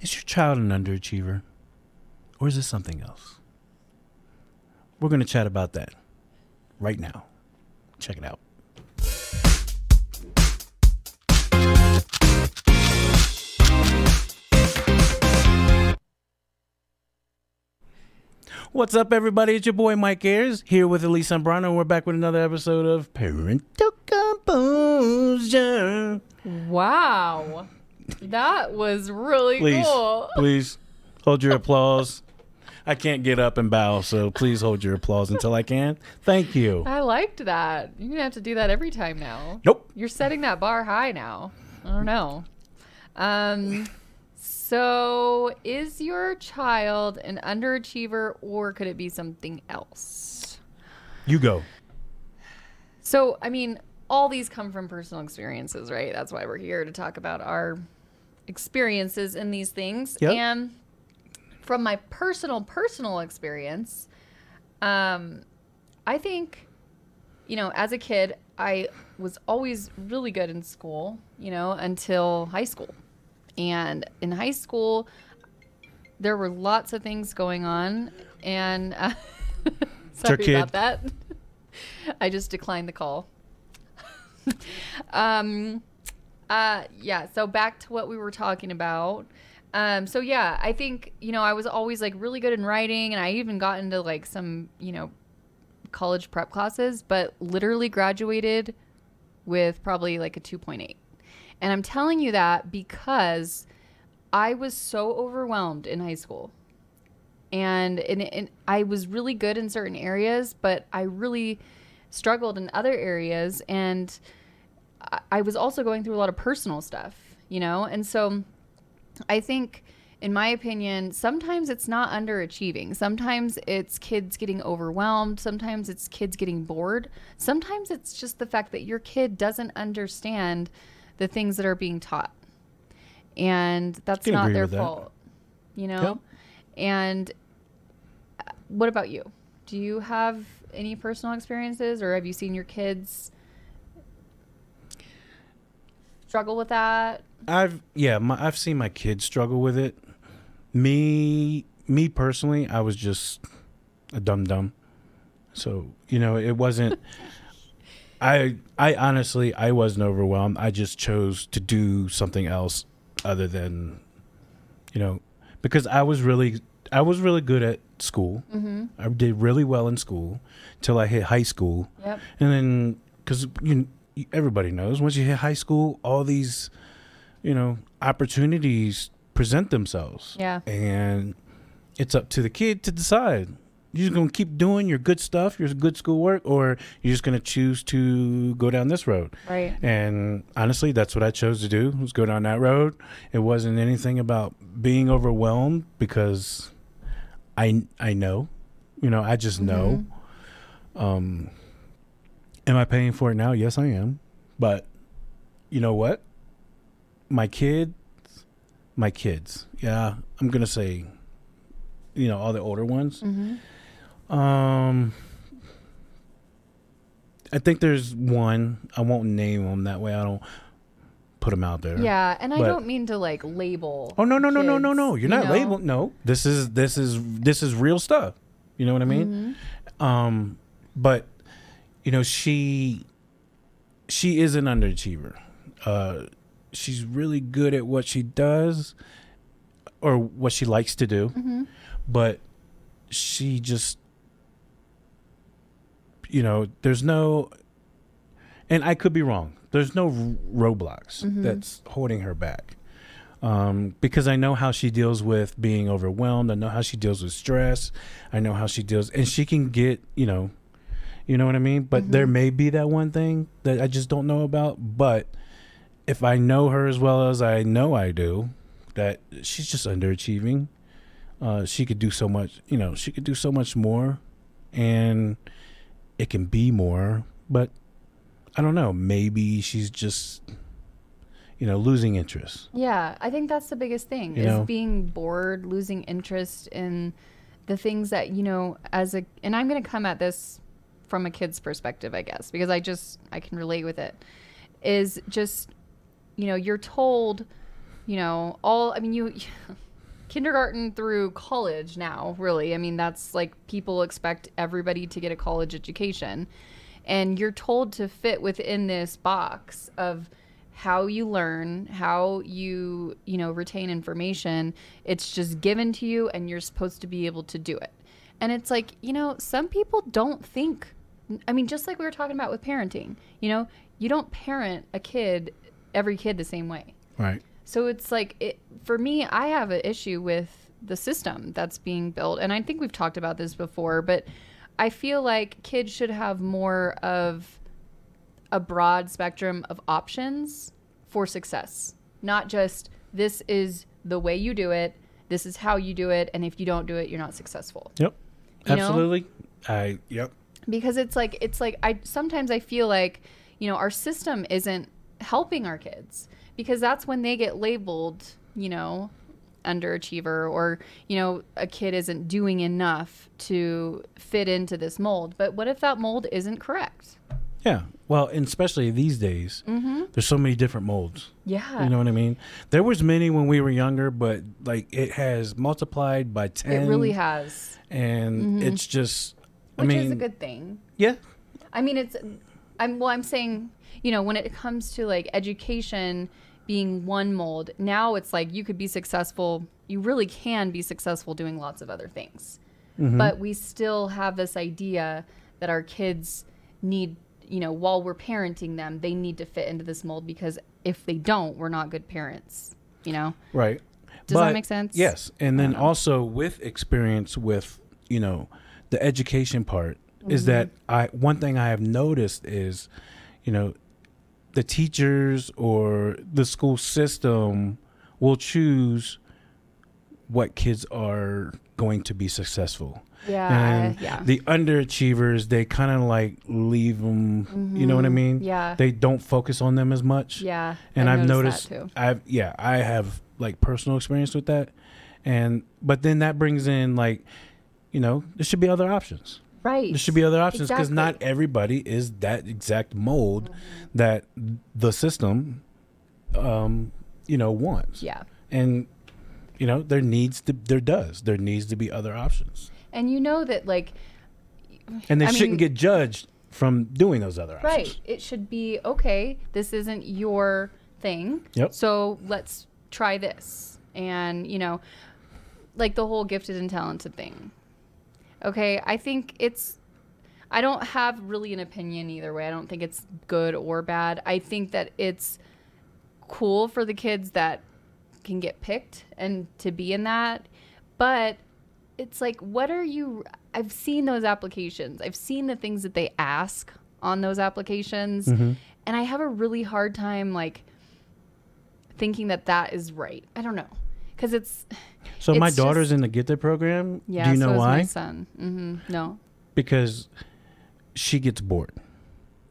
Is your child an underachiever? Or is it something else? We're going to chat about that right now. Check it out. What's up, everybody? It's your boy Mike Ayers here with Elise Zambrano, and we're back with another episode of Parental Composure. Wow. That was really Please, cool. please hold your applause. I can't get up and bow, so please hold your applause until I can. Thank you. I liked that. You're going to have to do that every time now. Nope. You're setting that bar high now. I don't know. Um so is your child an underachiever or could it be something else? You go. So, I mean, all these come from personal experiences, right? That's why we're here to talk about our experiences in these things. Yep. And from my personal, personal experience, um, I think, you know, as a kid, I was always really good in school, you know, until high school. And in high school, there were lots of things going on. And uh, sorry about that. I just declined the call. um, uh, yeah. So back to what we were talking about. Um, so yeah, I think you know I was always like really good in writing, and I even got into like some you know college prep classes, but literally graduated with probably like a two point eight. And I'm telling you that because I was so overwhelmed in high school. And, and, and I was really good in certain areas, but I really struggled in other areas. And I, was also going through a lot of personal stuff, you know? And so I think, in my opinion, sometimes it's not underachieving. Sometimes it's kids getting overwhelmed. Sometimes it's kids getting bored. Sometimes it's just the fact that your kid doesn't understand the things that are being taught. And that's not their that. fault, you know? Yep. And uh, what about you? Do you have any personal experiences or have you seen your kids struggle with that? I've yeah, my, I've seen my kids struggle with it. Me me personally, I was just a dumb dumb. So, you know, it wasn't I I honestly I wasn't overwhelmed. I just chose to do something else other than you know, because I was really I was really good at school. Mm-hmm. I did really well in school till I hit high school. Yep. And then, because you, you- everybody knows, once you hit high school, all these, you know, opportunities present themselves. Yeah. And it's up to the kid to decide. You're just gonna keep doing your good stuff, your good schoolwork, or you're just gonna choose to go down this road. Right. And honestly, that's what I chose to do was go down that road. It wasn't anything about being overwhelmed because I I know, you know, I just know. Um, am I paying for it now? Yes, I am. But you know what? My kids, my kids. Yeah, I'm gonna say, you know, all the older ones. Mm-hmm. Um, I think there's one. I won't name them that way. I don't put them out there. Yeah, and I But- don't mean to like label. Oh no no no no no no! You're you not know? labeled. No, this is this is this is real stuff. You know what I mean? Mhm. Um, but you know she she is an underachiever. Uh, she's really good at what she does or what she likes to do, Mhm. but she just you know there's no and I could be wrong. There's no r- roadblocks Mhm. that's holding her back. Um, because I know how she deals with being overwhelmed. I know how she deals with stress. I know how she deals, and she can get, you know, you know what I mean. But there may be that one thing that I just don't know about. But if I know her as well as I know I do, that she's just underachieving. Uh, she could do so much, you know, she could do so much more, and it can be more. But I don't know. Maybe she's just, you know, losing interest. Yeah, I think that's the biggest thing You is know? being bored, losing interest in the things that, you know, as a and I'm going to come at this from a kid's perspective, I guess, because I just I can relate with it. Is just you know, you're told, you know, all I mean you kindergarten through college now, really. I mean, that's like people expect everybody to get a college education. And you're told to fit within this box of how you learn, how you, you know, retain information. It's just given to you and you're supposed to be able to do it. And it's like, you know, some people don't think I mean, just like we were talking about with parenting, you know, you don't parent a kid every kid the same way. Right. So it's like it for me, I have an issue with the system that's being built. And I think we've talked about this before, but I feel like kids should have more of a broad spectrum of options for success. Not just this is the way you do it, this is how you do it, and if you don't do it, you're not successful. Yep. You know? Absolutely. I yep. Because it's like it's like I sometimes I feel like you know our system isn't helping our kids because that's when they get labeled you know underachiever or you know a kid isn't doing enough to fit into this mold but what if that mold isn't correct Yeah. Well, and especially these days, mm-hmm. there's so many different molds. yeah You know what I mean? There was many when we were younger, but like it has multiplied by ten. it really has and Mhm. it's just. I which mean, is a good thing yeah, I mean, it's. I'm well. I'm saying, you know, when it comes to like education being one mold, now it's like you could be successful. You really can be successful doing lots of other things, Mhm. but we still have this idea that our kids need. You know, while we're parenting them, they need to fit into this mold because if they don't, we're not good parents. You know, right. does that make sense? Yes, and then also with experience with you know the education part is Mm-hmm. that I one thing I have noticed is you know the teachers or the school system will choose what kids are going to be successful. Yeah. and yeah. the underachievers they kind of like leave them you know what i Mhm. mean Yeah. they don't focus on them as much yeah. and i've, noticed noticed that too. i've yeah i have like personal experience with that and but then that brings in like you know there should be other options Right. there should be other options because not everybody is that exact mold that the system um you know wants Yeah. and you know there needs to there does there needs to be other options And you know that like and they I shouldn't mean- get judged from doing those other options Right. It should be okay. This isn't your thing. Yep. So let's try this. And, you know, like the whole gifted and talented thing. Okay. I think it's, I don't have really an opinion either way. I don't think it's good or bad. I think that it's cool for the kids that can get picked and to be in that. But it's like, what are you? I've seen those applications. I've seen the things that they ask on those applications, Mhm. and I have a really hard time like thinking that that is right. I don't know, because it's So my daughter's just- in the Get Gifted program. yeah. Do you know so is why? My son. Mm-hmm. No. Because she gets bored.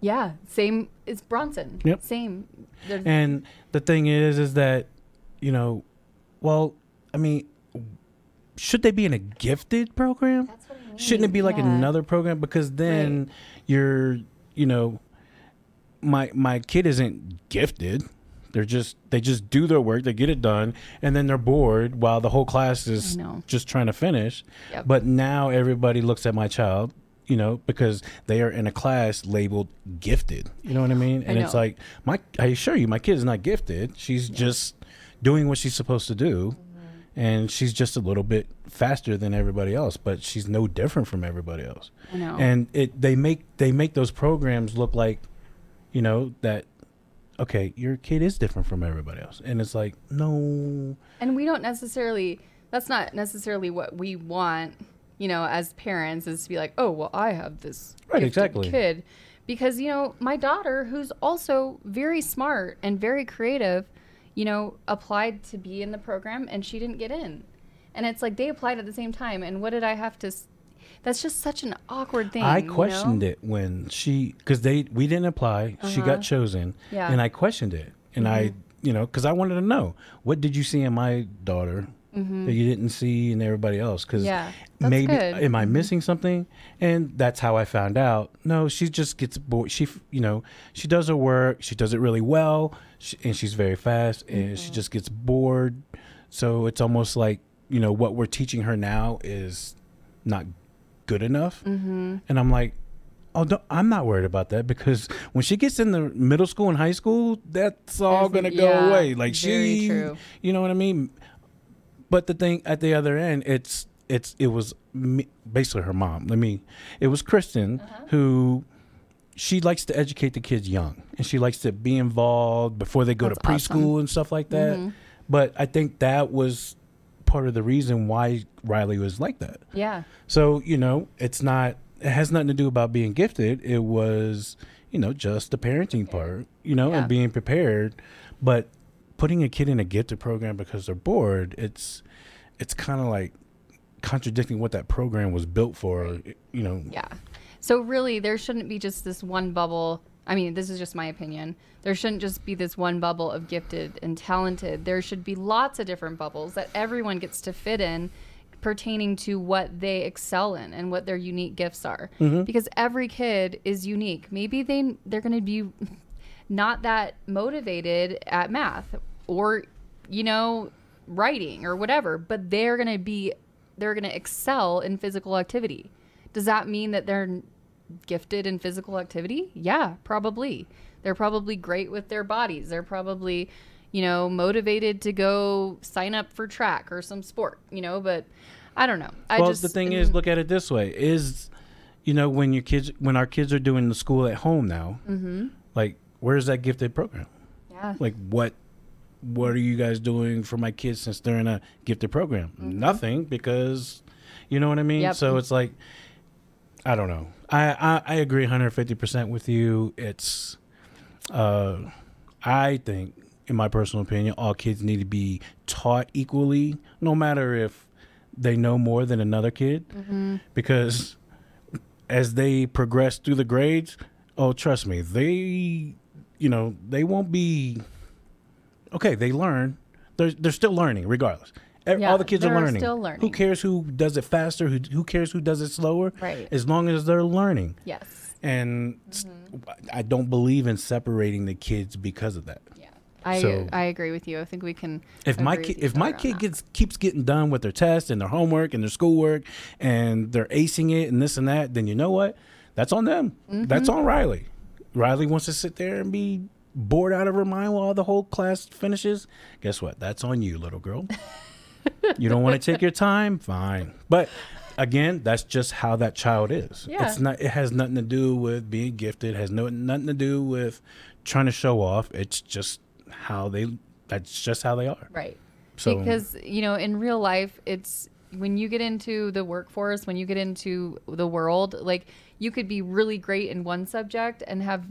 Yeah. Same. It's Bronson. Yep. Same. There's, And the thing is, is that, you know, well, I mean, should they be in a gifted program? that's what I mean. Shouldn't it be like Yeah. another program? Because then you're, you know, my my kid isn't gifted. They're just they just do their work, they get it done, and then they're bored while the whole class is just trying to finish. Yep. But now everybody looks at my child, you know, because they are in a class labeled gifted. You know what I mean? And it's like my I assure you, my kid is not gifted. She's just doing what she's supposed to do. Mm-hmm. And she's just a little bit faster than everybody else, but she's no different from everybody else. I know. And it they make they make those programs look like, you know, that okay, your kid is different from everybody else. And it's like, no, and we don't necessarily that's not necessarily what we want you know as parents is to be like oh well i have this Right, exactly. kid because you know my daughter who's also very smart and very creative you know applied to be in the program and she didn't get in and it's like they applied at the same time and what did i have to s- that's just such an awkward thing I you know? questioned it when she because they we didn't apply. She Uh-huh. got chosen, Yeah. Mm-hmm. and I questioned it, and I you know because I wanted to know what did you see in my daughter that you didn't see in everybody else because Mm-hmm. Yeah, maybe good. am I Mhm. missing something? And that's how I found out. No, she just gets bored. She you know she does her work. She does it really well, she, and she's very fast, and she Mm-hmm. just gets bored. So it's almost like you know what we're teaching her now is not good enough mm-hmm. and i'm like oh don't, i'm not worried about that because when she gets in the middle school and high school that's all gonna go yeah, away like she true. you know what i mean but the thing at the other end it's it's it was me, basically her mom let me it was kristen Uh-huh. who she likes to educate the kids young and she likes to be involved before they go That's to preschool awesome. Mm-hmm. and stuff like that but i think that was part of the reason why riley was like that Yeah. so you know it's not it has nothing to do about being gifted it was you know just the parenting part you know Yeah. and being prepared but putting a kid in a gifted program because they're bored it's it's kind of like contradicting what that program was built for you know Yeah. So really, there shouldn't be just this one bubble. I mean, this is just my opinion. There shouldn't just be this one bubble of gifted and talented. There should be lots of different bubbles that everyone gets to fit in pertaining to what they excel in and what their unique gifts are. Mm-hmm. Because every kid is unique. Maybe they they're going to be not that motivated at math or you know writing or whatever but they're going to be they're going to excel in physical activity does that mean that they're gifted in physical activity? Yeah probably. They're probably great with their bodies. They're probably you know motivated to go sign up for track or some sport you know but i don't know. I well just the thing is look at it this way. Is you know when your kids when our kids are doing the school at home now Mm-hmm. like where's that gifted program? Yeah. Like what what are you guys doing for my kids since they're in a gifted program? Nothing because you know what i mean? Mm-hmm. Yep. so it's like i don't know. I, I i agree 150% with you. It's uh i think in my personal opinion all kids need to be taught equally no matter if they know more than another kid. Mm-hmm. because as they progress through the grades oh trust me they you know they won't be okay they learn. They're, they're still learning regardless Yeah, all the kids are they're learning. who cares who does it faster who, who cares who does it slower? Right. as long as they're learning. Yes. And Mm-hmm. i don't believe in separating the kids because of that. Yeah. I So- i agree with you. I think we can if my kid if my kid gets keeps getting done with their tests and their homework and their schoolwork and they're acing it and this and that then you know what? That's on them. That's Mm-hmm. on riley. Riley wants to sit there and be bored out of her mind while the whole class finishes. Guess what? That's on you little girl you don't want to take your time fine but again that's just how that child is Yeah. it's not it has nothing to do with being gifted has no nothing to do with trying to show off it's just how they that's just how they are Right. So- because, you know, in real life, it's when you get into the workforce, when you get into the world, like you could be really great in one subject and have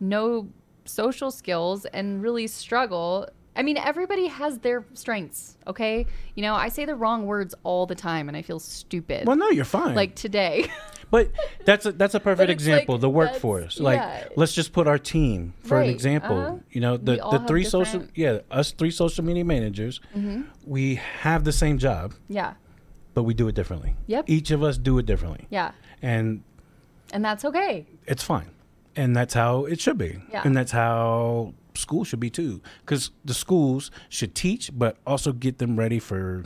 no social skills and really struggle. I mean, everybody has their strengths, okay? You know, I say the wrong words all the time and I feel stupid. Well, no, you're fine. like today. but that's a that's a perfect example. like- the workforce. Like, yeah. let's just put our team for Right, an example. uh-huh. You know, the the three social different- Mm-hmm. yeah, us three social media managers. We have the same job, yeah. but we do it differently. Yep. Each of us do it differently, Yeah. and And that's okay. it's fine. And that's how it should be. Yeah. And that's how school should be too. Because the schools should teach, but also get them ready for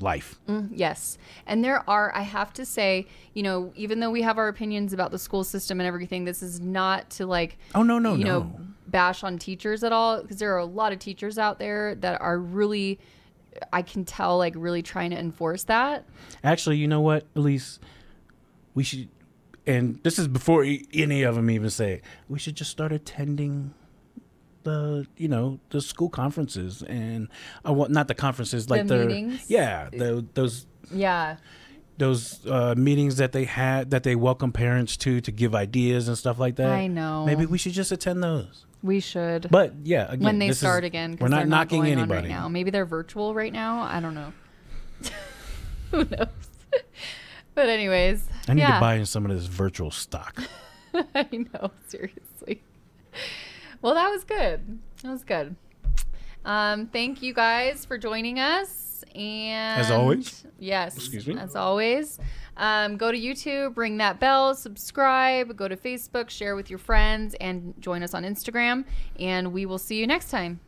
life. Mm, yes. And there are, I have to say, you know, even though we have our opinions about the school system and everything, this is not to like, Oh no, no, you no. know, bash on teachers at all. Because there are a lot of teachers out there that are really, I can tell, like, really trying to enforce that. Actually, you know what, Elise? We should, and this is before any of them even say it. We should just start attending the, you know, the school conferences and, uh, what not the conferences, like the, meetings? yeah, the, those Yeah. those uh, meetings that they had that they welcome parents to to give ideas and stuff like that. I know. Maybe we should just attend those. We should. But yeah, again, when they this is- start again, we're not knocking not anybody. right now. Maybe they're virtual right now. I don't know. Who knows? but anyways, I need yeah. to buy in some of this virtual stock. I know, seriously. Well, that was good. That was good. Um, thank you guys for joining us. And as always? yes, Excuse me? As always, um, go to YouTube, ring that bell, subscribe, go to Facebook, share with your friends, and join us on Instagram. And we will see you next time.